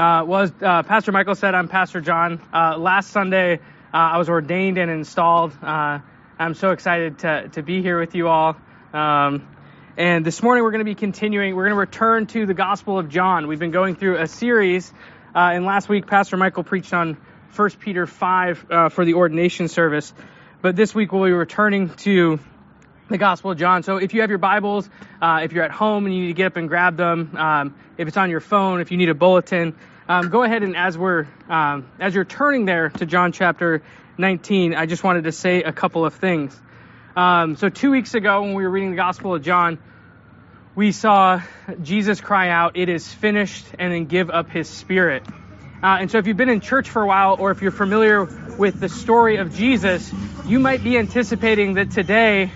Uh, well, as uh, Pastor Michael said, I'm Pastor John. Uh, last Sunday, uh, I was ordained and installed. Uh, I'm so excited to, to be here with you all. Um, and this morning, we're going to be continuing. We're going to return to the Gospel of John. We've been going through a series. Uh, and last week, Pastor Michael preached on 1 Peter 5 for the ordination service. But this week, we'll be returning to the Gospel of John. So if you have your Bibles, uh, if you're at home and you need to get up and grab them, um, if it's on your phone, if you need a bulletin, um, go ahead and as we're um, as you're turning there to John chapter 19, I just wanted to say a couple of things. Um, so two weeks ago, when we were reading the Gospel of John, we saw Jesus cry out, "It is finished," and then give up His Spirit. Uh, and so, if you've been in church for a while, or if you're familiar with the story of Jesus, you might be anticipating that today,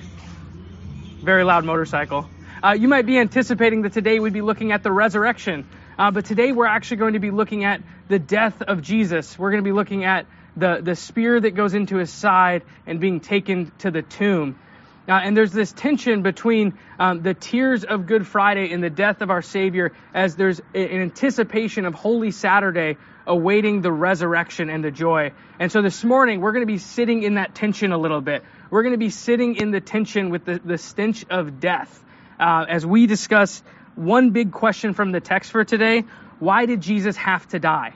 very loud motorcycle. Uh, you might be anticipating that today we'd be looking at the resurrection uh, but today we're actually going to be looking at the death of Jesus. We're going to be looking at the, the spear that goes into his side and being taken to the tomb. Uh, and there's this tension between um, the tears of Good Friday and the death of our Savior as there's an anticipation of Holy Saturday awaiting the resurrection and the joy. And so this morning, we're going to be sitting in that tension a little bit. We're going to be sitting in the tension with the, the stench of death uh, as we discuss one big question from the text for today why did Jesus have to die?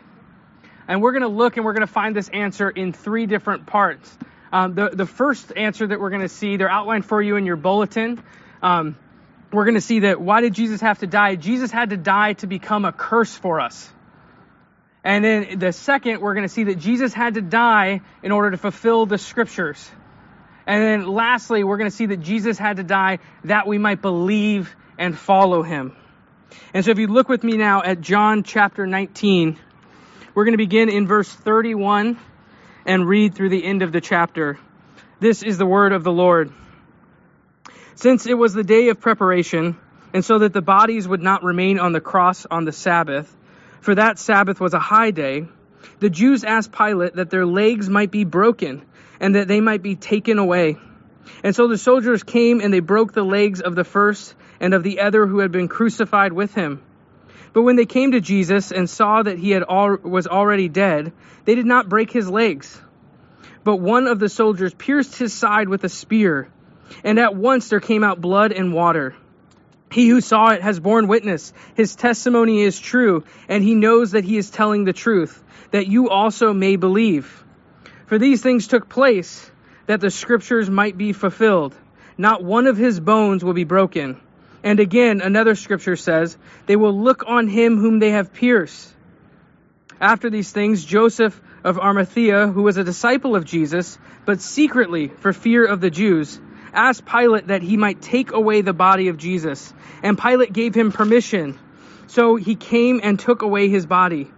And we're going to look and we're going to find this answer in three different parts. Um, the, the first answer that we're going to see, they're outlined for you in your bulletin. Um, we're going to see that why did Jesus have to die? Jesus had to die to become a curse for us. And then the second, we're going to see that Jesus had to die in order to fulfill the scriptures. And then lastly, we're going to see that Jesus had to die that we might believe and follow him. And so if you look with me now at John chapter 19, we're going to begin in verse 31 and read through the end of the chapter. This is the word of the Lord. Since it was the day of preparation, and so that the bodies would not remain on the cross on the Sabbath, for that Sabbath was a high day, the Jews asked Pilate that their legs might be broken and that they might be taken away. And so the soldiers came and they broke the legs of the first and of the other who had been crucified with him. But when they came to Jesus and saw that he had all, was already dead, they did not break his legs. But one of the soldiers pierced his side with a spear, and at once there came out blood and water. He who saw it has borne witness. His testimony is true, and he knows that he is telling the truth, that you also may believe. For these things took place, that the scriptures might be fulfilled. Not one of his bones will be broken. And again, another scripture says, They will look on him whom they have pierced. After these things, Joseph of Arimathea, who was a disciple of Jesus, but secretly for fear of the Jews, asked Pilate that he might take away the body of Jesus. And Pilate gave him permission. So he came and took away his body.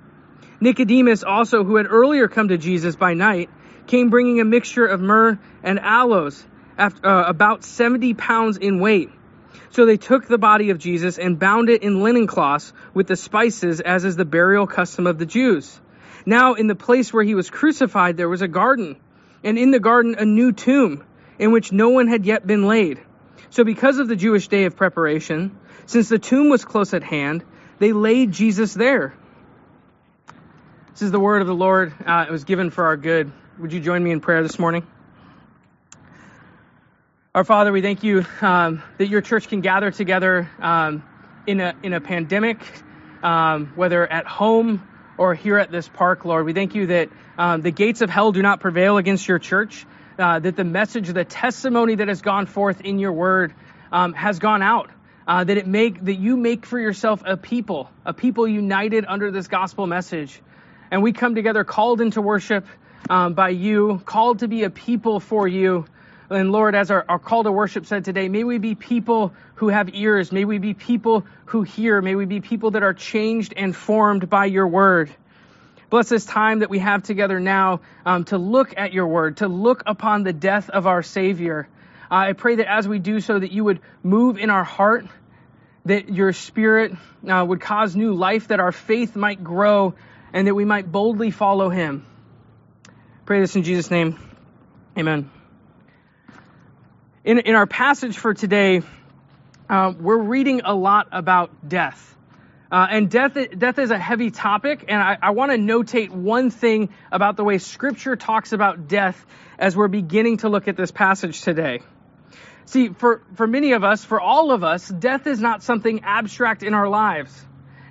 Nicodemus also, who had earlier come to Jesus by night, came bringing a mixture of myrrh and aloes, uh, about 70 pounds in weight. So they took the body of Jesus and bound it in linen cloths with the spices, as is the burial custom of the Jews. Now, in the place where he was crucified, there was a garden, and in the garden, a new tomb, in which no one had yet been laid. So, because of the Jewish day of preparation, since the tomb was close at hand, they laid Jesus there. This is the word of the Lord. Uh, it was given for our good. Would you join me in prayer this morning? Our Father, we thank you um, that your church can gather together um, in a in a pandemic, um, whether at home or here at this park, Lord. We thank you that um, the gates of hell do not prevail against your church. Uh, that the message, the testimony that has gone forth in your word, um, has gone out. Uh, that it make that you make for yourself a people, a people united under this gospel message, and we come together called into worship um, by you, called to be a people for you. And Lord, as our, our call to worship said today, may we be people who have ears. May we be people who hear. May we be people that are changed and formed by your word. Bless this time that we have together now um, to look at your word, to look upon the death of our Savior. Uh, I pray that as we do so, that you would move in our heart, that your spirit uh, would cause new life, that our faith might grow, and that we might boldly follow him. Pray this in Jesus' name. Amen. In, in our passage for today, uh, we're reading a lot about death. Uh, and death, death is a heavy topic, and I, I want to notate one thing about the way Scripture talks about death as we're beginning to look at this passage today. See, for, for many of us, for all of us, death is not something abstract in our lives.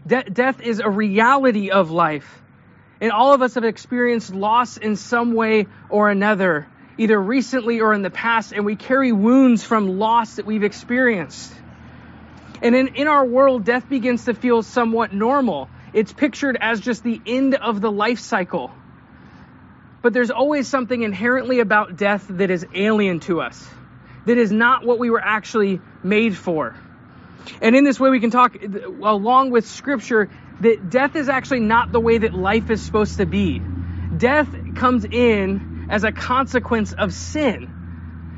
De- death is a reality of life. And all of us have experienced loss in some way or another, either recently or in the past, and we carry wounds from loss that we've experienced. And in, in our world, death begins to feel somewhat normal. It's pictured as just the end of the life cycle. But there's always something inherently about death that is alien to us, that is not what we were actually made for. And in this way, we can talk along with scripture that death is actually not the way that life is supposed to be. Death comes in as a consequence of sin.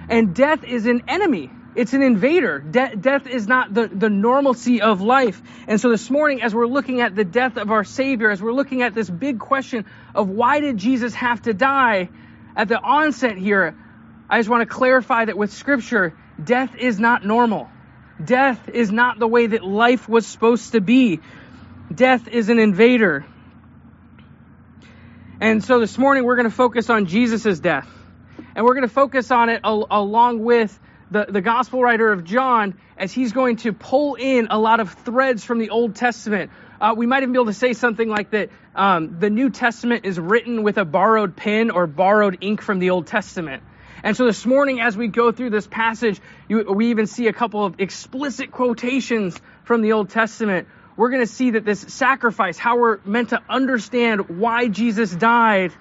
And death is an enemy. It's an invader. De- death is not the, the normalcy of life. And so this morning, as we're looking at the death of our Savior, as we're looking at this big question of why did Jesus have to die, at the onset here, I just want to clarify that with Scripture, death is not normal. Death is not the way that life was supposed to be. Death is an invader. And so this morning, we're going to focus on Jesus' death. And we're going to focus on it al- along with the, the gospel writer of John as he's going to pull in a lot of threads from the Old Testament. Uh, we might even be able to say something like that um, the New Testament is written with a borrowed pen or borrowed ink from the Old Testament. And so this morning, as we go through this passage, you, we even see a couple of explicit quotations from the Old Testament. We're going to see that this sacrifice, how we're meant to understand why Jesus died,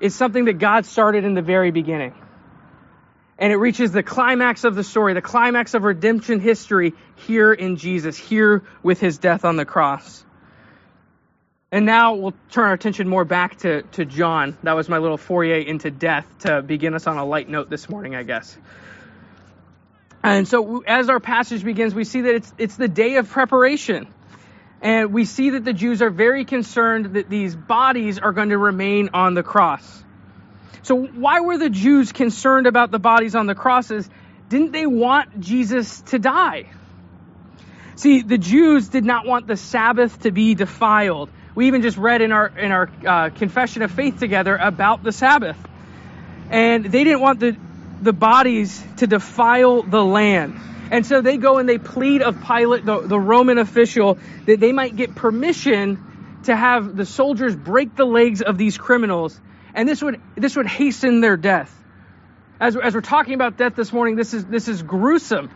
is something that God started in the very beginning and it reaches the climax of the story, the climax of redemption history here in Jesus, here with his death on the cross. And now we'll turn our attention more back to, to John. That was my little foray into death to begin us on a light note this morning, I guess. And so as our passage begins, we see that it's, it's the day of preparation. And we see that the Jews are very concerned that these bodies are going to remain on the cross. So why were the Jews concerned about the bodies on the crosses? Didn't they want Jesus to die? See, the Jews did not want the Sabbath to be defiled. We even just read in our in our uh, confession of faith together about the Sabbath, and they didn't want the the bodies to defile the land. And so they go and they plead of Pilate, the, the Roman official, that they might get permission to have the soldiers break the legs of these criminals and this would this would hasten their death. As, as we're talking about death this morning, this is this is gruesome.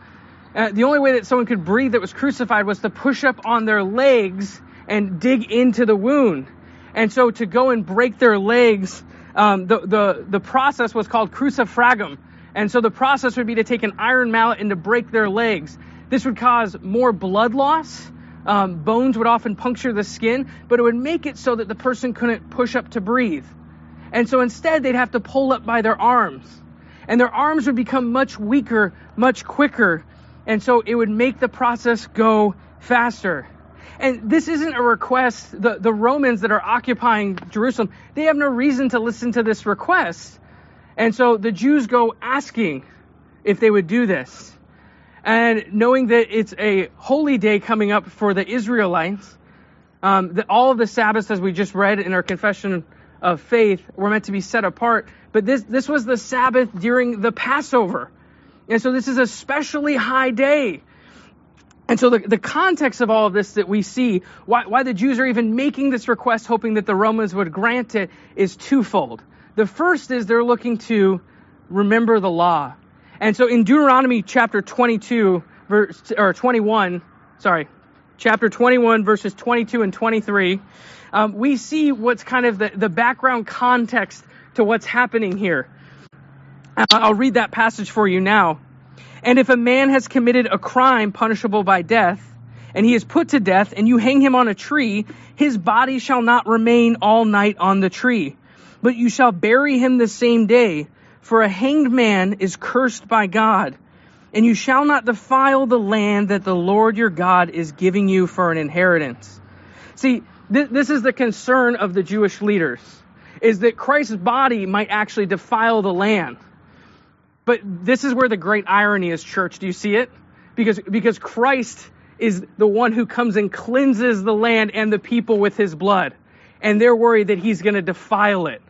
Uh, the only way that someone could breathe that was crucified was to push up on their legs and dig into the wound. And so to go and break their legs, um, the, the, the process was called crurifragium. And so the process would be to take an iron mallet and to break their legs. This would cause more blood loss. Um, bones would often puncture the skin, but it would make it so that the person couldn't push up to breathe. And so instead, they'd have to pull up by their arms. And their arms would become much weaker, much quicker. And so it would make the process go faster. And this isn't a request. The, the Romans that are occupying Jerusalem, they have no reason to listen to this request. And so the Jews go asking if they would do this. And knowing that it's a holy day coming up for the Israelites, um, that all of the Sabbaths, as we just read in our confession of faith were meant to be set apart. But this, this was the Sabbath during the Passover. And so this is a specially high day. And so the, the context of all of this that we see, why, why the Jews are even making this request, hoping that the Romans would grant it, is twofold. The first is they're looking to remember the law. And so in Deuteronomy chapter 22, verse, or 21, sorry, chapter 21, verses 22 and 23, um, we see what's kind of the, the background context to what's happening here. I'll read that passage for you now. And if a man has committed a crime punishable by death, and he is put to death, and you hang him on a tree, his body shall not remain all night on the tree, but you shall bury him the same day, for a hanged man is cursed by God. And you shall not defile the land that the Lord your God is giving you for an inheritance. See, th- this is the concern of the Jewish leaders, is that Christ's body might actually defile the land. But this is where the great irony is, church. Do you see it? Because, because Christ is the one who comes and cleanses the land and the people with his blood. And they're worried that he's going to defile it.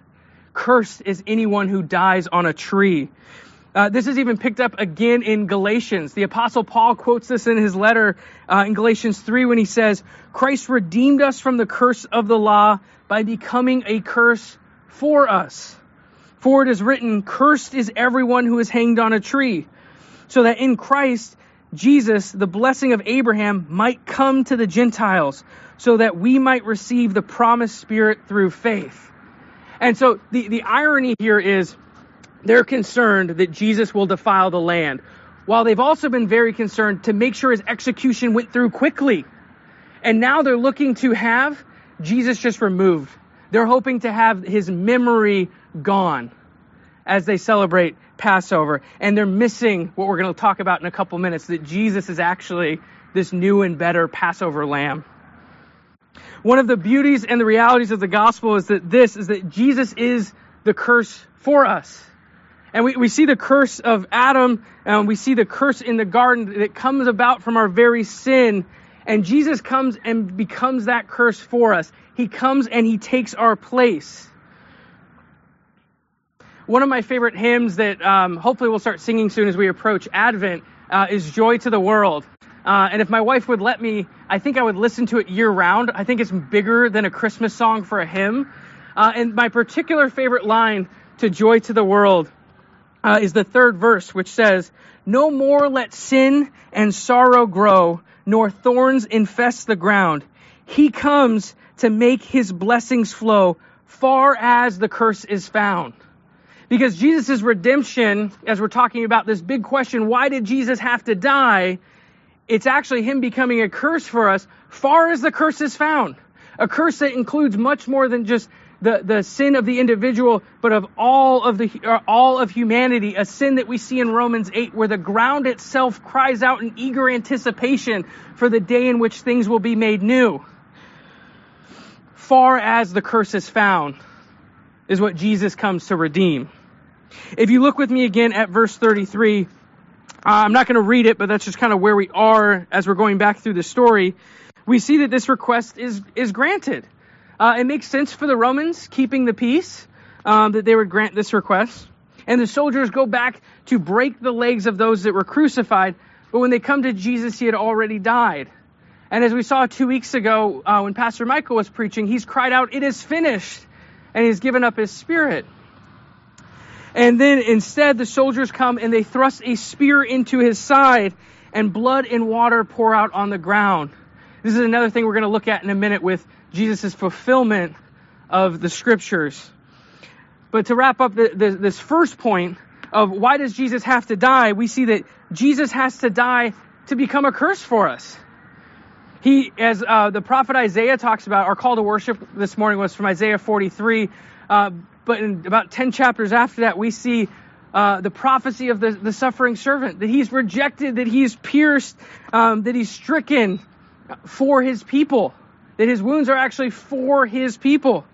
Cursed is anyone who dies on a tree. Uh, this is even picked up again in Galatians. The Apostle Paul quotes this in his letter uh, in Galatians 3 when he says, Christ redeemed us from the curse of the law by becoming a curse for us. For it is written, Cursed is everyone who is hanged on a tree. So that in Christ, Jesus, the blessing of Abraham, might come to the Gentiles, so that we might receive the promised Spirit through faith. And so the, the irony here is they're concerned that Jesus will defile the land, while they've also been very concerned to make sure his execution went through quickly. And now they're looking to have Jesus just removed. They're hoping to have his memory gone as they celebrate Passover. And they're missing what we're going to talk about in a couple minutes that Jesus is actually this new and better Passover lamb. One of the beauties and the realities of the gospel is that this is that Jesus is the curse for us. And we, we see the curse of Adam, and we see the curse in the garden that comes about from our very sin. And Jesus comes and becomes that curse for us. He comes and he takes our place. One of my favorite hymns that um, hopefully we'll start singing soon as we approach Advent uh, is Joy to the World. Uh, and if my wife would let me, I think I would listen to it year round. I think it's bigger than a Christmas song for a hymn. Uh, and my particular favorite line to Joy to the World uh, is the third verse, which says, No more let sin and sorrow grow, nor thorns infest the ground. He comes to make his blessings flow far as the curse is found. Because Jesus' redemption, as we're talking about this big question, why did Jesus have to die? It's actually him becoming a curse for us, far as the curse is found. A curse that includes much more than just the, the sin of the individual, but of all of the uh, all of humanity, a sin that we see in Romans 8, where the ground itself cries out in eager anticipation for the day in which things will be made new. Far as the curse is found, is what Jesus comes to redeem. If you look with me again at verse 33, uh, I'm not going to read it, but that's just kind of where we are as we're going back through the story. We see that this request is is granted. Uh, it makes sense for the Romans keeping the peace um, that they would grant this request. And the soldiers go back to break the legs of those that were crucified. But when they come to Jesus, he had already died. And as we saw two weeks ago uh, when Pastor Michael was preaching, he's cried out, It is finished. And he's given up his spirit. And then instead, the soldiers come and they thrust a spear into his side, and blood and water pour out on the ground. This is another thing we're going to look at in a minute with Jesus' fulfillment of the scriptures. But to wrap up the, the, this first point of why does Jesus have to die, we see that Jesus has to die to become a curse for us. He, as uh, the prophet Isaiah talks about, our call to worship this morning was from Isaiah 43. Uh, but in about 10 chapters after that, we see uh, the prophecy of the, the suffering servant that he's rejected, that he's pierced, um, that he's stricken for his people that his wounds are actually for his people.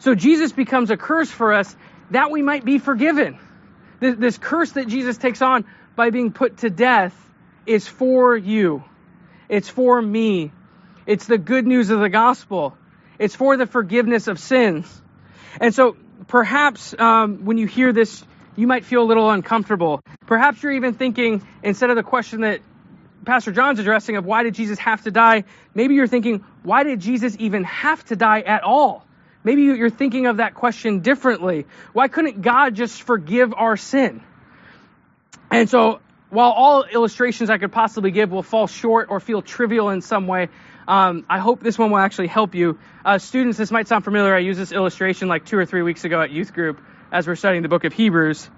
So Jesus becomes a curse for us that we might be forgiven. This, this curse that Jesus takes on by being put to death is for you. It's for me. It's the good news of the gospel. It's for the forgiveness of sins. And so perhaps um, when you hear this, you might feel a little uncomfortable. Perhaps you're even thinking, instead of the question that Pastor John's addressing of why did Jesus have to die, maybe you're thinking, why did Jesus even have to die at all? Maybe you're thinking of that question differently. Why couldn't God just forgive our sin? And so, while all illustrations I could possibly give will fall short or feel trivial in some way, um, I hope this one will actually help you. Uh, students, this might sound familiar. I used this illustration like two or three weeks ago at youth group as we're studying the book of Hebrews.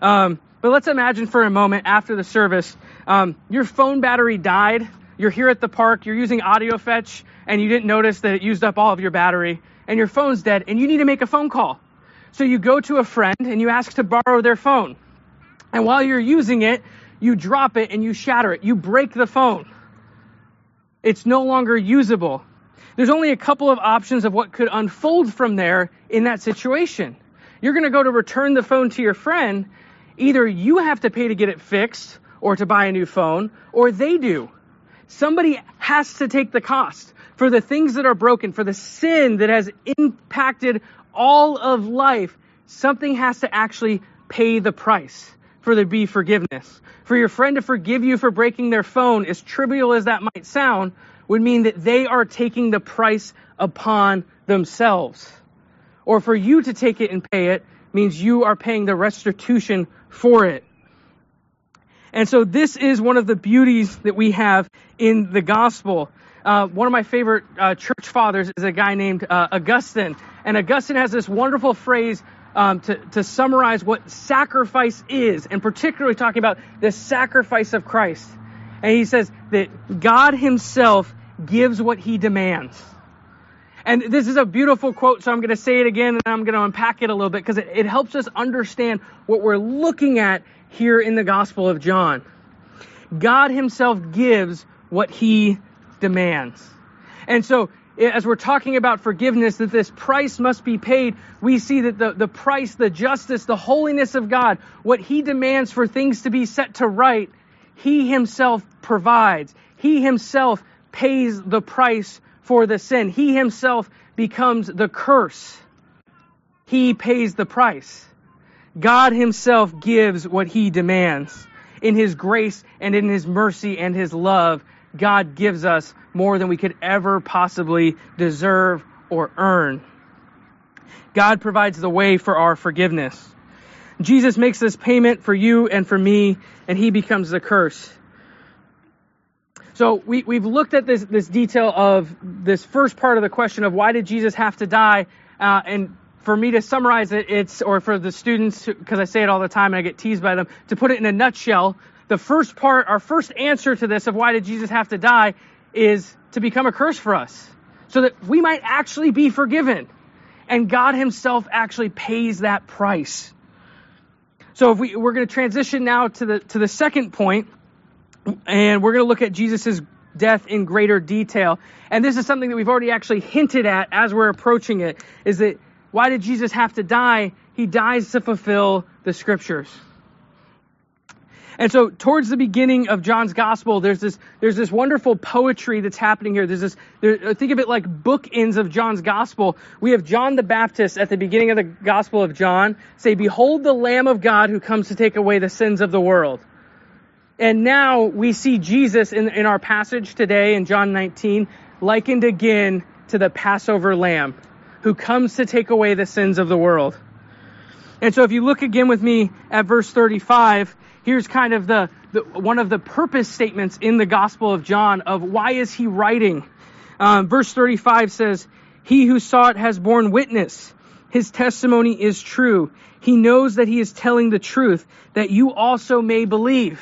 Um, but let's imagine for a moment after the service, um, your phone battery died. You're here at the park, you're using AudioFetch, and you didn't notice that it used up all of your battery, and your phone's dead, and you need to make a phone call. So you go to a friend and you ask to borrow their phone. And while you're using it, you drop it and you shatter it. You break the phone. It's no longer usable. There's only a couple of options of what could unfold from there in that situation. You're going to go to return the phone to your friend, either you have to pay to get it fixed or to buy a new phone, or they do. somebody has to take the cost for the things that are broken, for the sin that has impacted all of life. Something has to actually pay the price for there to be forgiveness. For your friend to forgive you for breaking their phone, as trivial as that might sound, would mean that they are taking the price upon themselves. Or for you to take it and pay it means you are paying the restitution for it. And so this is one of the beauties that we have in the gospel. Uh, one of my favorite uh, church fathers is a guy named uh, Augustine. And Augustine has this wonderful phrase um, to, to summarize what sacrifice is, and particularly talking about the sacrifice of Christ. And he says that God himself gives what he demands. And this is a beautiful quote, so I'm going to say it again and I'm going to unpack it a little bit because it, it helps us understand what we're looking at here in the Gospel of John. God Himself gives what He demands. And so, as we're talking about forgiveness, that this price must be paid, we see that the, the price, the justice, the holiness of God, what He demands for things to be set to right, He Himself provides. He Himself pays the price for the sin. He himself becomes the curse. He pays the price. God himself gives what he demands. In his grace and in his mercy and his love, God gives us more than we could ever possibly deserve or earn. God provides the way for our forgiveness. Jesus makes this payment for you and for me, and he becomes the curse. So we, we've looked at this, this detail of this first part of the question of why did Jesus have to die? Uh, and for me to summarize it, it's, or for the students, because I say it all the time and I get teased by them, to put it in a nutshell, the first part, our first answer to this of why did Jesus have to die is to become a curse for us. So that we might actually be forgiven. And God Himself actually pays that price. So if we, we're going to transition now to the, to the second point, and we're going to look at Jesus' death in greater detail. And this is something that we've already actually hinted at as we're approaching it, is that why did Jesus have to die? He dies to fulfill the scriptures. And so, towards the beginning of John's gospel, there's this there's this wonderful poetry that's happening here. There's this there, uh, think of it like bookends of John's gospel. We have John the Baptist at the beginning of the gospel of John say, "Behold the Lamb of God who comes to take away the sins of the world." And now we see Jesus in, in our passage today in John 19 likened again to the Passover lamb who comes to take away the sins of the world. And so if you look again with me at verse 35, here's kind of the, the one of the purpose statements in the Gospel of John of why is he writing. Um, verse 35 says, He who saw it has borne witness. His testimony is true. He knows that he is telling the truth, that you also may believe.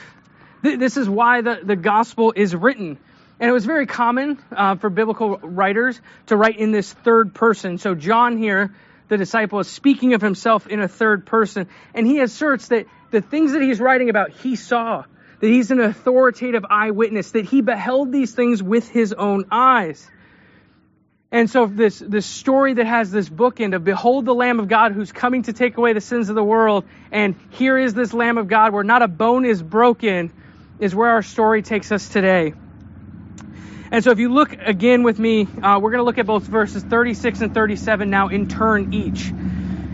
This is why the, the gospel is written. And it was very common uh, for biblical writers to write in this third person. So John here, the disciple, is speaking of himself in a third person. And he asserts that the things that he's writing about, he saw. That he's an authoritative eyewitness. That he beheld these things with his own eyes. And so this, this story that has this bookend of behold the Lamb of God who's coming to take away the sins of the world. And here is this Lamb of God where not a bone is broken is where our story takes us today. And so if you look again with me, uh, we're going to look at both verses 36 and 37 now in turn each.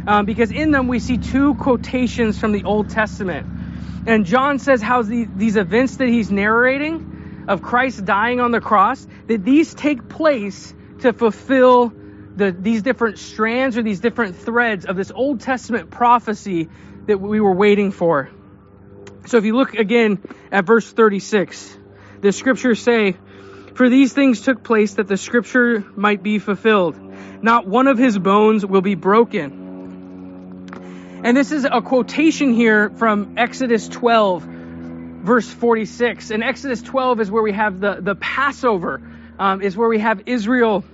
Um, because in them we see two quotations from the Old Testament. And John says how the, these events that he's narrating of Christ dying on the cross, that these take place to fulfill the, these different strands or these different threads of this Old Testament prophecy that we were waiting for. So if you look again at verse 36, the scriptures say, For these things took place that the scripture might be fulfilled. Not one of his bones will be broken. And this is a quotation here from Exodus 12, verse 46. And Exodus 12 is where we have the, the Passover, um, is where we have Israel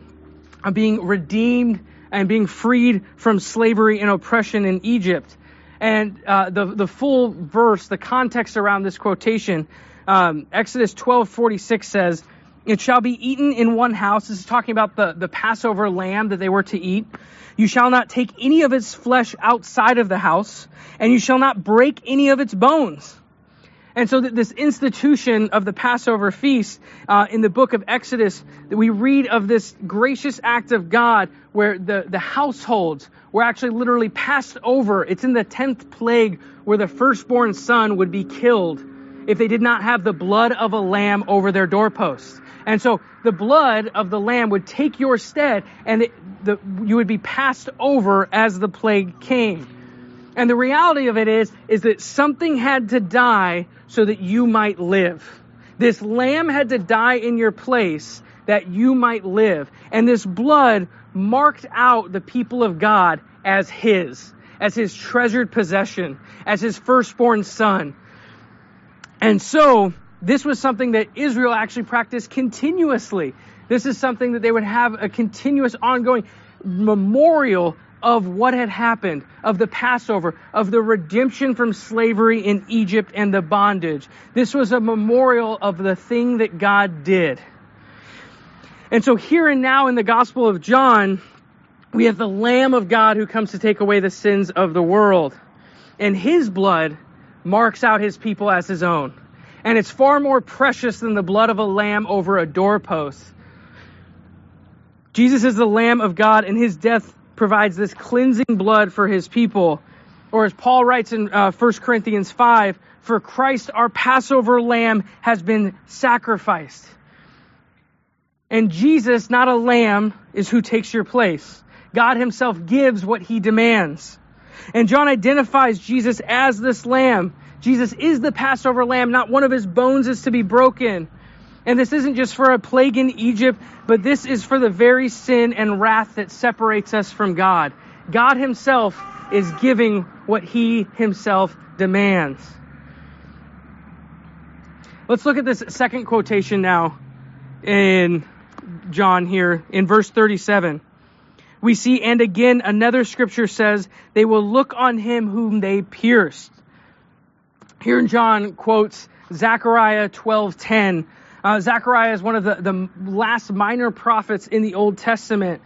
uh, being redeemed and being freed from slavery and oppression in Egypt. And uh, the the full verse, the context around this quotation, um, Exodus twelve forty six says, "It shall be eaten in one house." This is talking about the the Passover lamb that they were to eat. You shall not take any of its flesh outside of the house, and you shall not break any of its bones. And so that this institution of the Passover feast uh, in the book of Exodus, that we read of this gracious act of God where the, the households were actually literally passed over. It's in the 10th plague where the firstborn son would be killed if they did not have the blood of a lamb over their doorposts. And so the blood of the lamb would take your stead and it, the, you would be passed over as the plague came. And the reality of it is, is that something had to die so that you might live. This lamb had to die in your place that you might live. And this blood marked out the people of God as his, as his treasured possession, as his firstborn son. And so, this was something that Israel actually practiced continuously. This is something that they would have a continuous, ongoing memorial of what had happened, of the Passover, of the redemption from slavery in Egypt and the bondage. This was a memorial of the thing that God did. And so here and now in the Gospel of John, we have the Lamb of God who comes to take away the sins of the world. And his blood marks out his people as his own. And it's far more precious than the blood of a lamb over a doorpost. Jesus is the Lamb of God, and his death provides this cleansing blood for his people. Or as Paul writes in uh, 1 Corinthians 5, for Christ, our Passover lamb, has been sacrificed. And Jesus, not a lamb, is who takes your place. God himself gives what he demands. And John identifies Jesus as this lamb. Jesus is the Passover lamb, not one of his bones is to be broken. And this isn't just for a plague in Egypt, but this is for the very sin and wrath that separates us from God. God Himself is giving what He Himself demands. Let's look at this second quotation now in John here in verse 37. We see, and again, another scripture says, they will look on him whom they pierced. Here in John quotes Zechariah 12:10 uh, Zechariah is one of the, the last minor prophets in the Old Testament.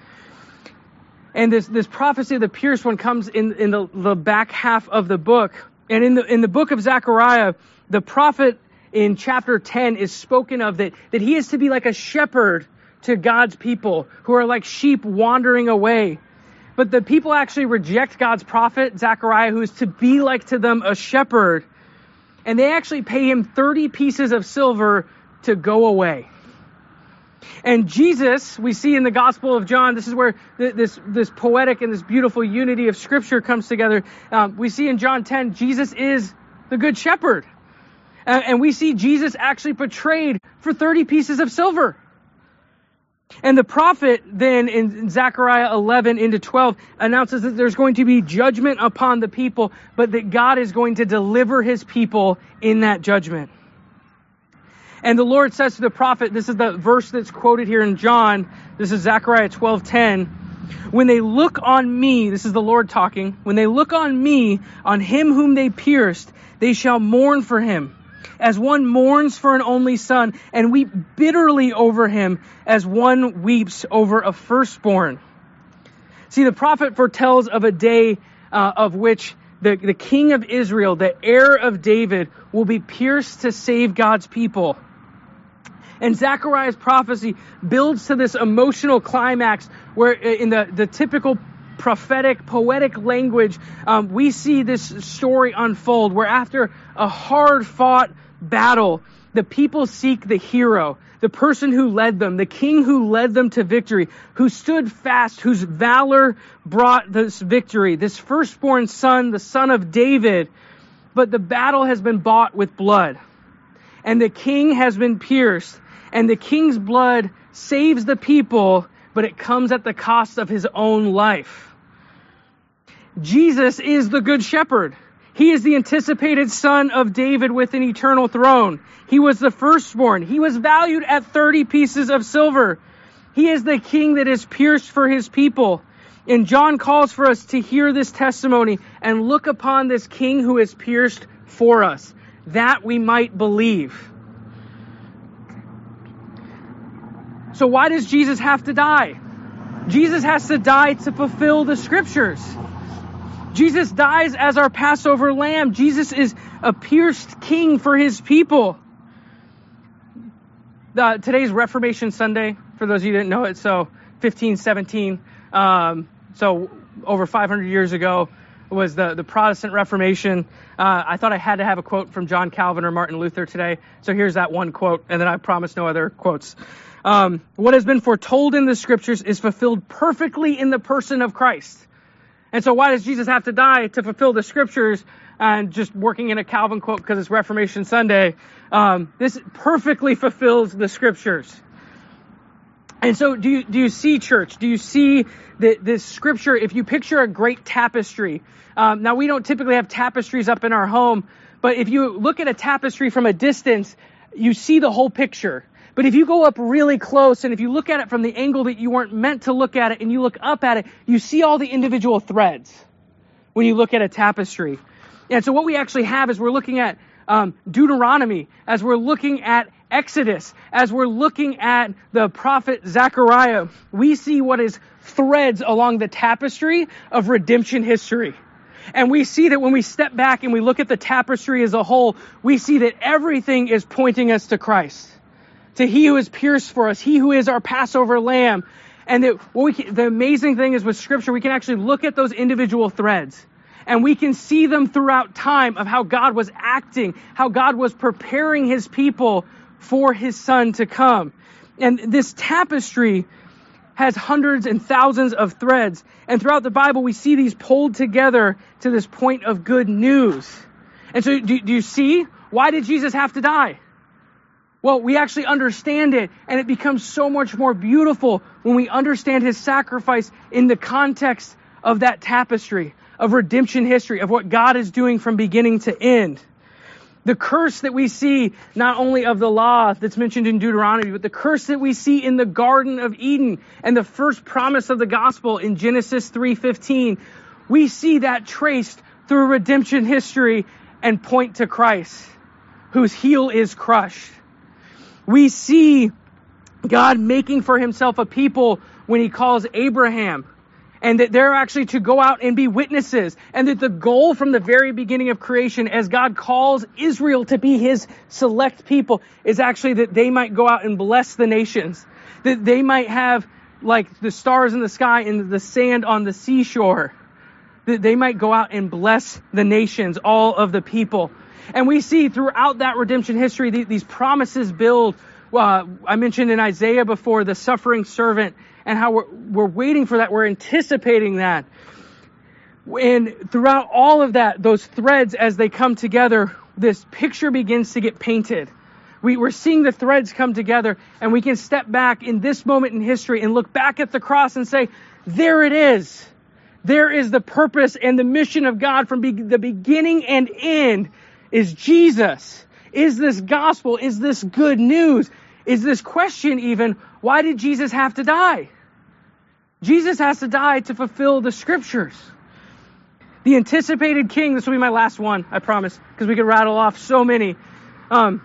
And this, this prophecy of the pierced one comes in, in the, the back half of the book. And in the, in the book of Zechariah, the prophet in chapter 10 is spoken of that, that he is to be like a shepherd to God's people who are like sheep wandering away. But the people actually reject God's prophet, Zechariah, who is to be like to them a shepherd. And they actually pay him 30 pieces of silver to go away. And Jesus, we see in the Gospel of John, this is where this, this poetic and this beautiful unity of Scripture comes together. Um, we see in John 10, Jesus is the Good Shepherd. And, and we see Jesus actually portrayed for 30 pieces of silver. And the prophet then in Zechariah 11 into 12 announces that there's going to be judgment upon the people, but that God is going to deliver his people in that judgment. And the Lord says to the prophet, this is the verse that's quoted here in John. This is Zechariah 12:10. When they look on me, this is the Lord talking. When they look on me, on him whom they pierced, they shall mourn for him, as one mourns for an only son, and weep bitterly over him, as one weeps over a firstborn. See, the prophet foretells of a day uh, of which the, the king of Israel, the heir of David, will be pierced to save God's people. And Zechariah's prophecy builds to this emotional climax where, in the, the typical prophetic, poetic language, um, we see this story unfold. Where after a hard fought battle, the people seek the hero, the person who led them, the king who led them to victory, who stood fast, whose valor brought this victory, this firstborn son, the son of David. But the battle has been bought with blood, and the king has been pierced, and the king's blood saves the people, but it comes at the cost of his own life. Jesus is the good shepherd. He is the anticipated son of David with an eternal throne. He was the firstborn. He was valued at 30 pieces of silver. He is the king that is pierced for his people. And John calls for us to hear this testimony and look upon this king who is pierced for us, that we might believe. So why does Jesus have to die? Jesus has to die to fulfill the scriptures. Jesus dies as our Passover lamb. Jesus is a pierced king for his people. Uh, today's Reformation Sunday, for those of you who didn't know it, so 1517, um, so over 500 years ago, was the, the Protestant Reformation. Uh, I thought I had to have a quote from John Calvin or Martin Luther today, so here's that one quote, and then I promise no other quotes. Um, what has been foretold in the scriptures is fulfilled perfectly in the person of Christ. And so, why does Jesus have to die to fulfill the scriptures? And just working in a Calvin quote because it's Reformation Sunday, um, this perfectly fulfills the scriptures. And so, do you, do you see church? Do you see this scripture? If you picture a great tapestry, um, now we don't typically have tapestries up in our home, but if you look at a tapestry from a distance, you see the whole picture. But if you go up really close and if you look at it from the angle that you weren't meant to look at it and you look up at it, you see all the individual threads when you look at a tapestry. And so what we actually have is we're looking at um, Deuteronomy, as we're looking at Exodus, as we're looking at the prophet Zechariah, we see what is threads along the tapestry of redemption history. And we see that when we step back and we look at the tapestry as a whole, we see that everything is pointing us to Christ to he who is pierced for us, he who is our Passover lamb. And that what we can, the amazing thing is with scripture, we can actually look at those individual threads and we can see them throughout time of how God was acting, how God was preparing his people for his son to come. And this tapestry has hundreds and thousands of threads. And throughout the Bible, we see these pulled together to this point of good news. And so do, do you see? Why did Jesus have to die? Well, we actually understand it, and it becomes so much more beautiful when we understand his sacrifice in the context of that tapestry, of redemption history, of what God is doing from beginning to end. The curse that we see, not only of the law that's mentioned in Deuteronomy, but the curse that we see in the Garden of Eden and the first promise of the gospel in Genesis 3.15, we see that traced through redemption history and point to Christ, whose heel is crushed we see God making for himself a people when he calls Abraham and that they're actually to go out and be witnesses and that the goal from the very beginning of creation as God calls Israel to be his select people is actually that they might go out and bless the nations that they might have like the stars in the sky and the sand on the seashore that they might go out and bless the nations all of the people and we see throughout that redemption history, these promises build. Uh, I mentioned in Isaiah before the suffering servant and how we're, we're waiting for that. We're anticipating that. And throughout all of that, those threads as they come together, this picture begins to get painted. We, we're seeing the threads come together and we can step back in this moment in history and look back at the cross and say, there it is. There is the purpose and the mission of God from be- the beginning and end is Jesus? Is this gospel? Is this good news? Is this question even, why did Jesus have to die? Jesus has to die to fulfill the scriptures. The anticipated king, this will be my last one, I promise, because we could rattle off so many. Um,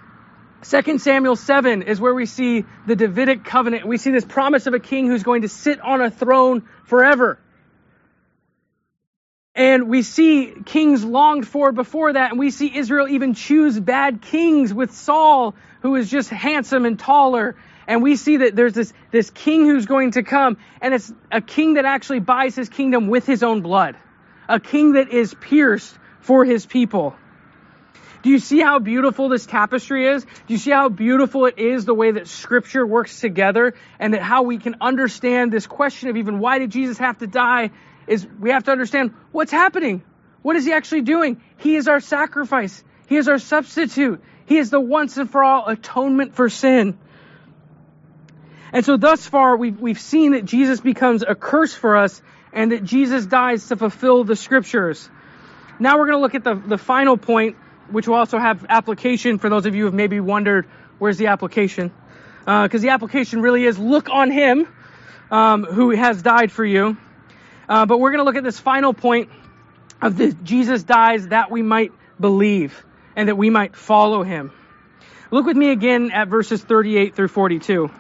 2 Samuel 7 is where we see the Davidic covenant. We see this promise of a king who's going to sit on a throne forever. And we see kings longed for before that, and we see Israel even choose bad kings with Saul, who is just handsome and taller. And we see that there's this, this king who's going to come, and it's a king that actually buys his kingdom with his own blood. A king that is pierced for his people. Do you see how beautiful this tapestry is? Do you see how beautiful it is the way that scripture works together and that how we can understand this question of even why did Jesus have to die is we have to understand what's happening. What is he actually doing? He is our sacrifice. He is our substitute. He is the once and for all atonement for sin. And so thus far we've, we've seen that Jesus becomes a curse for us and that Jesus dies to fulfill the scriptures. Now we're going to look at the, the final point, which will also have application for those of you who have maybe wondered, where's the application? Because uh, the application really is look on him um, who has died for you. Uh, but we're going to look at this final point of this Jesus dies that we might believe and that we might follow him. Look with me again at verses 38 through 42.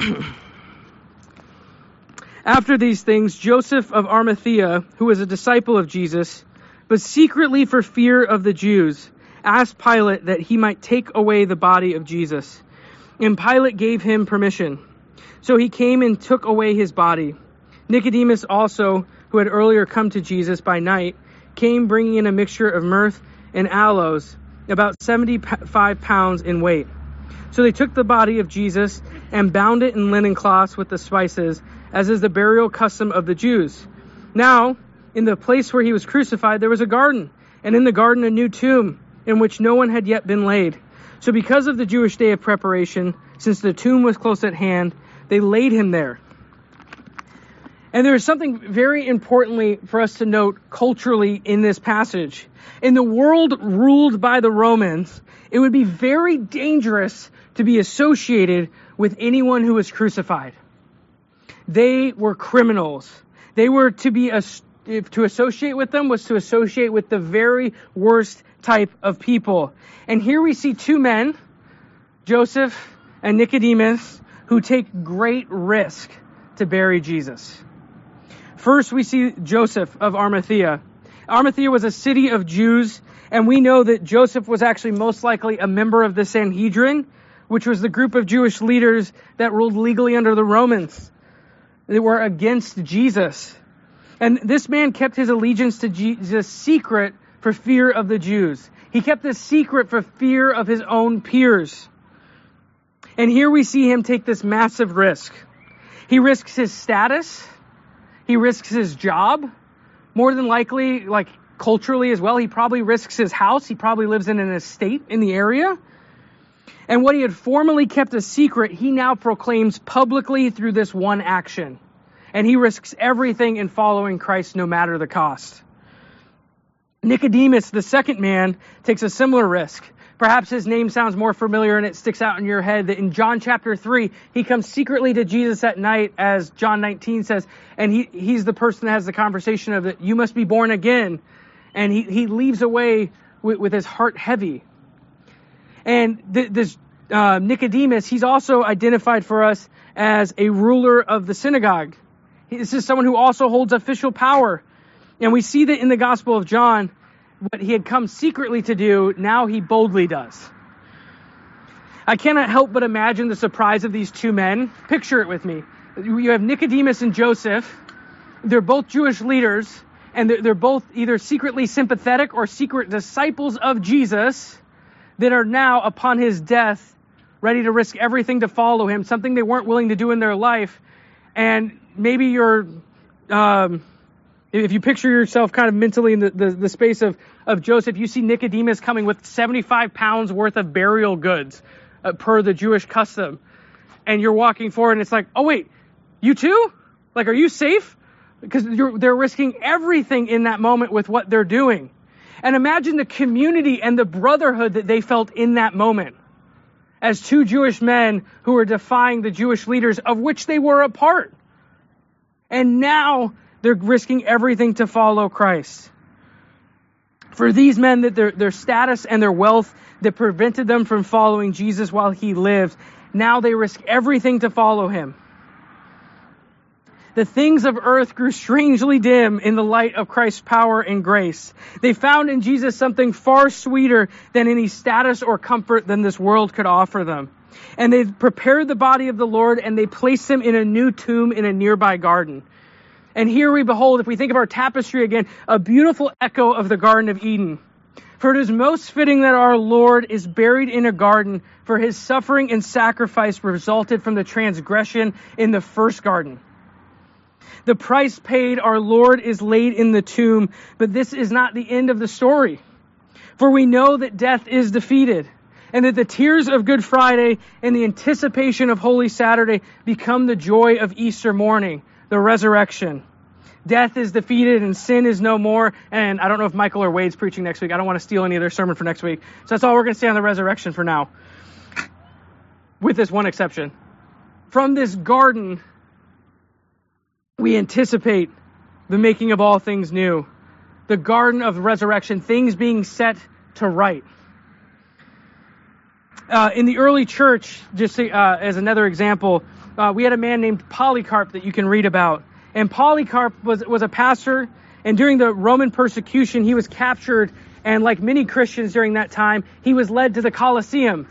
After these things, Joseph of Arimathea, who was a disciple of Jesus, but secretly for fear of the Jews, asked Pilate that he might take away the body of Jesus. And Pilate gave him permission. So he came and took away his body. Nicodemus also, who had earlier come to Jesus by night, came bringing in a mixture of myrrh and aloes, about 75 pounds in weight. So they took the body of Jesus and bound it in linen cloths with the spices as is the burial custom of the Jews. Now, in the place where he was crucified, there was a garden, and in the garden a new tomb, in which no one had yet been laid. So, because of the Jewish day of preparation, since the tomb was close at hand, they laid him there. And there is something very importantly for us to note culturally in this passage. In the world ruled by the Romans, it would be very dangerous to be associated with anyone who was crucified. They were criminals. They were to be to associate with them was to associate with the very worst type of people. And here we see two men, Joseph and Nicodemus, who take great risk to bury Jesus. First, we see Joseph of Arimathea. Arimathea was a city of Jews, and we know that Joseph was actually most likely a member of the Sanhedrin, which was the group of Jewish leaders that ruled legally under the Romans They were against Jesus. And this man kept his allegiance to Jesus secret for fear of the Jews. He kept this secret for fear of his own peers. And here we see him take this massive risk. He risks his status. He risks his job. More than likely, like culturally as well, he probably risks his house. He probably lives in an estate in the area. And what he had formerly kept a secret, he now proclaims publicly through this one action. And he risks everything in following Christ no matter the cost. Nicodemus, the second man, takes a similar risk. Perhaps his name sounds more familiar and it sticks out in your head that in John chapter 3, he comes secretly to Jesus at night, as John 19 says, and he, he's the person that has the conversation of that you must be born again. And he, he leaves away with, with his heart heavy. And th- this uh, Nicodemus, he's also identified for us as a ruler of the synagogue. This is someone who also holds official power. And we see that in the Gospel of John, what he had come secretly to do, now he boldly does. I cannot help but imagine the surprise of these two men. Picture it with me. You have Nicodemus and Joseph. They're both Jewish leaders, and they're both either secretly sympathetic or secret disciples of Jesus that are now, upon his death, ready to risk everything to follow him, something they weren't willing to do in their life. And maybe you're, um, if you picture yourself kind of mentally in the, the, the, space of, of Joseph, you see Nicodemus coming with 75 pounds worth of burial goods uh, per the Jewish custom. And you're walking forward and it's like, oh, wait, you too? Like, are you safe? Because they're risking everything in that moment with what they're doing. And imagine the community and the brotherhood that they felt in that moment as two Jewish men who were defying the Jewish leaders of which they were a part. And now they're risking everything to follow Christ. For these men, that their, their status and their wealth that prevented them from following Jesus while he lived, now they risk everything to follow him the things of earth grew strangely dim in the light of Christ's power and grace. They found in Jesus something far sweeter than any status or comfort than this world could offer them. And they prepared the body of the Lord and they placed him in a new tomb in a nearby garden. And here we behold, if we think of our tapestry again, a beautiful echo of the Garden of Eden. For it is most fitting that our Lord is buried in a garden, for his suffering and sacrifice resulted from the transgression in the first garden. The price paid, our Lord is laid in the tomb, but this is not the end of the story. For we know that death is defeated, and that the tears of Good Friday and the anticipation of Holy Saturday become the joy of Easter morning, the resurrection. Death is defeated and sin is no more. And I don't know if Michael or Wade's preaching next week. I don't want to steal any of their sermon for next week. So that's all we're going to say on the resurrection for now. With this one exception. From this garden we anticipate the making of all things new, the garden of resurrection, things being set to right. Uh, in the early church, just uh, as another example, uh, we had a man named Polycarp that you can read about. And Polycarp was, was a pastor, and during the Roman persecution, he was captured, and like many Christians during that time, he was led to the Colosseum.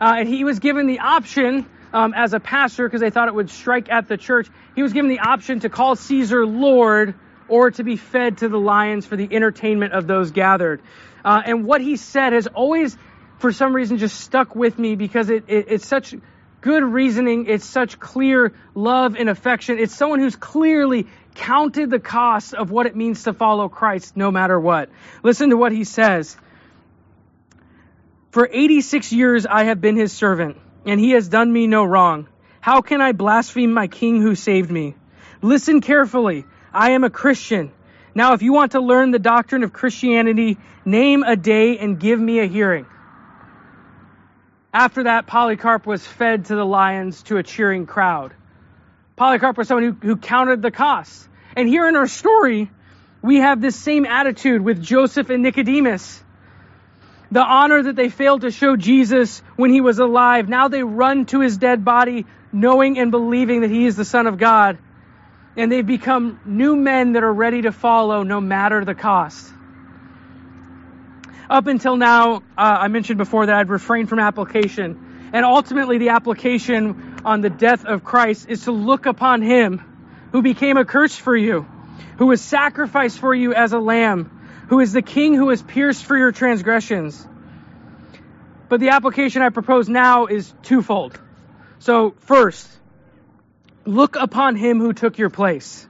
Uh, and he was given the option um, as a pastor, because they thought it would strike at the church, he was given the option to call Caesar Lord or to be fed to the lions for the entertainment of those gathered. Uh, and what he said has always, for some reason, just stuck with me because it, it, it's such good reasoning. It's such clear love and affection. It's someone who's clearly counted the cost of what it means to follow Christ no matter what. Listen to what he says. For 86 years I have been his servant, and he has done me no wrong. How can I blaspheme my king who saved me? Listen carefully. I am a Christian. Now, if you want to learn the doctrine of Christianity, name a day and give me a hearing. After that, Polycarp was fed to the lions to a cheering crowd. Polycarp was someone who, who counted the costs. And here in our story, we have this same attitude with Joseph and Nicodemus. The honor that they failed to show Jesus when he was alive, now they run to his dead body, knowing and believing that he is the Son of God. And they've become new men that are ready to follow no matter the cost. Up until now, uh, I mentioned before that I'd refrained from application. And ultimately, the application on the death of Christ is to look upon Him who became a curse for you, who was sacrificed for you as a lamb, who is the King who was pierced for your transgressions. But the application I propose now is twofold. So, first, look upon Him who took your place.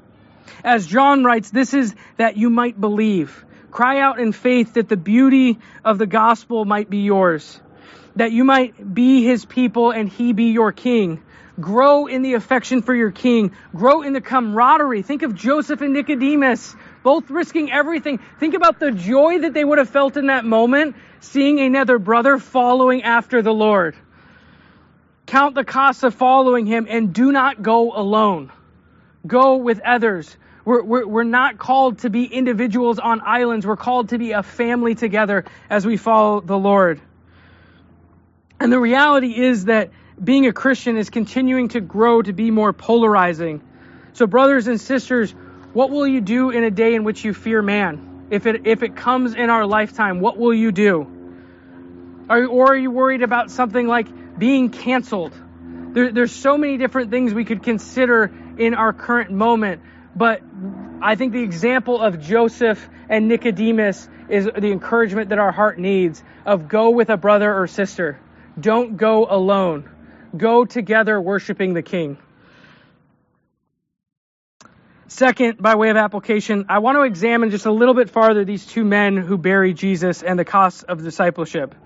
As John writes, this is that you might believe. Cry out in faith that the beauty of the gospel might be yours, that you might be his people and he be your king. Grow in the affection for your king. Grow in the camaraderie. Think of Joseph and Nicodemus, both risking everything. Think about the joy that they would have felt in that moment, seeing another brother following after the Lord. Count the cost of following him and do not go alone. Go with others. We're, we're, we're not called to be individuals on islands. We're called to be a family together as we follow the Lord. And the reality is that being a Christian is continuing to grow to be more polarizing. So, brothers and sisters, what will you do in a day in which you fear man? If it, if it comes in our lifetime, what will you do? Are, or are you worried about something like being canceled? There, there's so many different things we could consider in our current moment. But I think the example of Joseph and Nicodemus is the encouragement that our heart needs of go with a brother or sister. Don't go alone. Go together worshiping the King. Second, by way of application, I want to examine just a little bit farther these two men who bury Jesus and the cost of discipleship.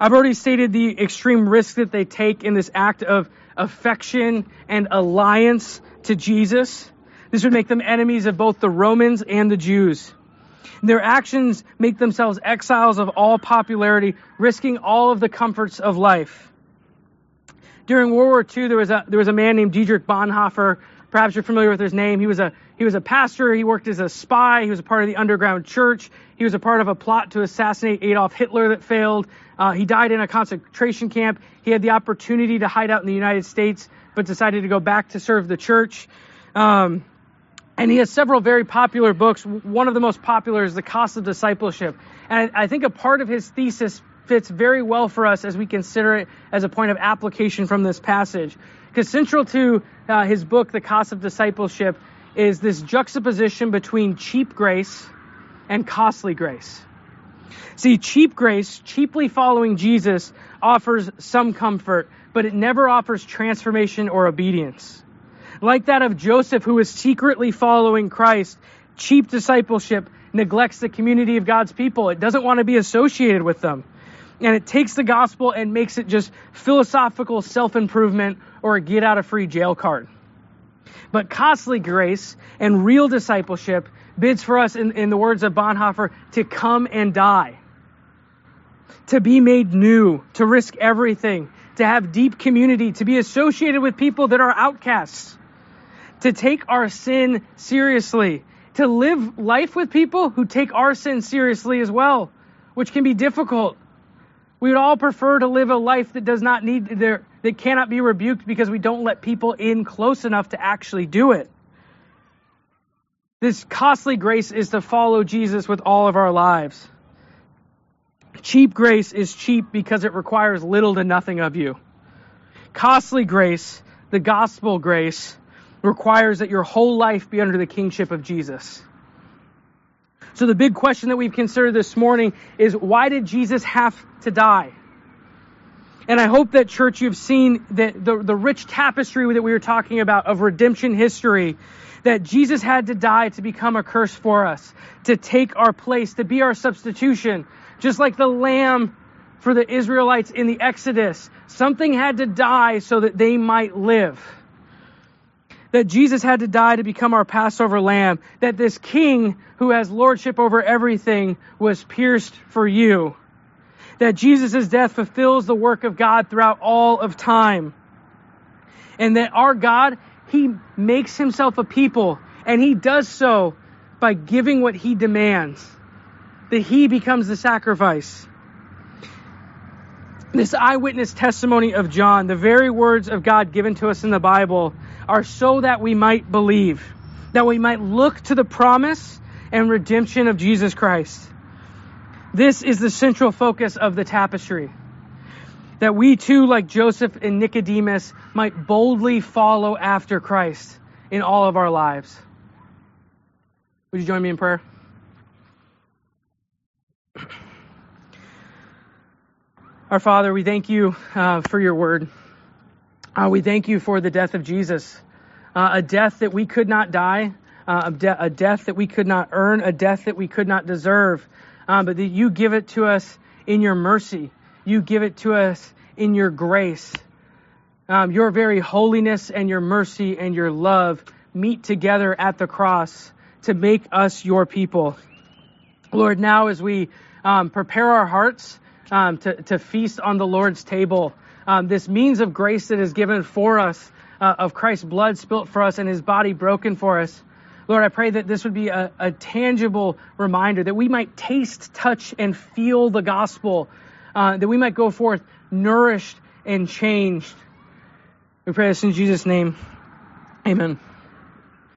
I've already stated the extreme risk that they take in this act of affection and alliance to Jesus. This would make them enemies of both the Romans and the Jews. Their actions make themselves exiles of all popularity, risking all of the comforts of life. During World War II, there was a, there was a man named Dietrich Bonhoeffer. Perhaps you're familiar with his name. He was a, he was a pastor. He worked as a spy. He was a part of the underground church. He was a part of a plot to assassinate Adolf Hitler that failed. Uh, he died in a concentration camp. He had the opportunity to hide out in the United States, but decided to go back to serve the church. Um, and he has several very popular books. One of the most popular is The Cost of Discipleship. And I think a part of his thesis fits very well for us as we consider it as a point of application from this passage. Because central to uh, his book, The Cost of Discipleship, is this juxtaposition between cheap grace and costly grace. See, cheap grace, cheaply following Jesus, offers some comfort, but it never offers transformation or obedience like that of Joseph, who is secretly following Christ. Cheap discipleship neglects the community of God's people. It doesn't want to be associated with them. And it takes the gospel and makes it just philosophical self improvement or a get out of free jail card. But costly grace and real discipleship bids for us, in, in the words of Bonhoeffer, to come and die, to be made new, to risk everything, to have deep community, to be associated with people that are outcasts to take our sin seriously, to live life with people who take our sin seriously as well, which can be difficult. We would all prefer to live a life that does not need there that cannot be rebuked because we don't let people in close enough to actually do it. This costly grace is to follow Jesus with all of our lives. Cheap grace is cheap because it requires little to nothing of you. Costly grace, the gospel grace, requires that your whole life be under the kingship of Jesus. So the big question that we've considered this morning is why did Jesus have to die? And I hope that church you've seen the, the, the rich tapestry that we were talking about of redemption history, that Jesus had to die to become a curse for us, to take our place, to be our substitution, just like the lamb for the Israelites in the Exodus. Something had to die so that they might live. That Jesus had to die to become our Passover lamb. That this king who has lordship over everything was pierced for you. That Jesus' death fulfills the work of God throughout all of time. And that our God, He makes Himself a people, and He does so by giving what He demands that he becomes the sacrifice. This eyewitness testimony of John, the very words of God given to us in the Bible, are so that we might believe, that we might look to the promise and redemption of Jesus Christ. This is the central focus of the tapestry. That we too, like Joseph and Nicodemus, might boldly follow after Christ in all of our lives. Would you join me in prayer? Our Father, we thank you uh, for your word. Uh, we thank you for the death of Jesus, uh, a death that we could not die, uh, a, de- a, death that we could not earn, a death that we could not deserve, uh, but that you give it to us in your mercy. You give it to us in your grace. Um, your very holiness and your mercy and your love meet together at the cross to make us your people. Lord, now as we um, prepare our hearts, um, to, to feast on the Lord's table. Um, this means of grace that is given for us, uh, of Christ's blood spilt for us and his body broken for us. Lord, I pray that this would be a, a tangible reminder that we might taste, touch, and feel the gospel, uh, that we might go forth nourished and changed. We pray this in Jesus' name. Amen.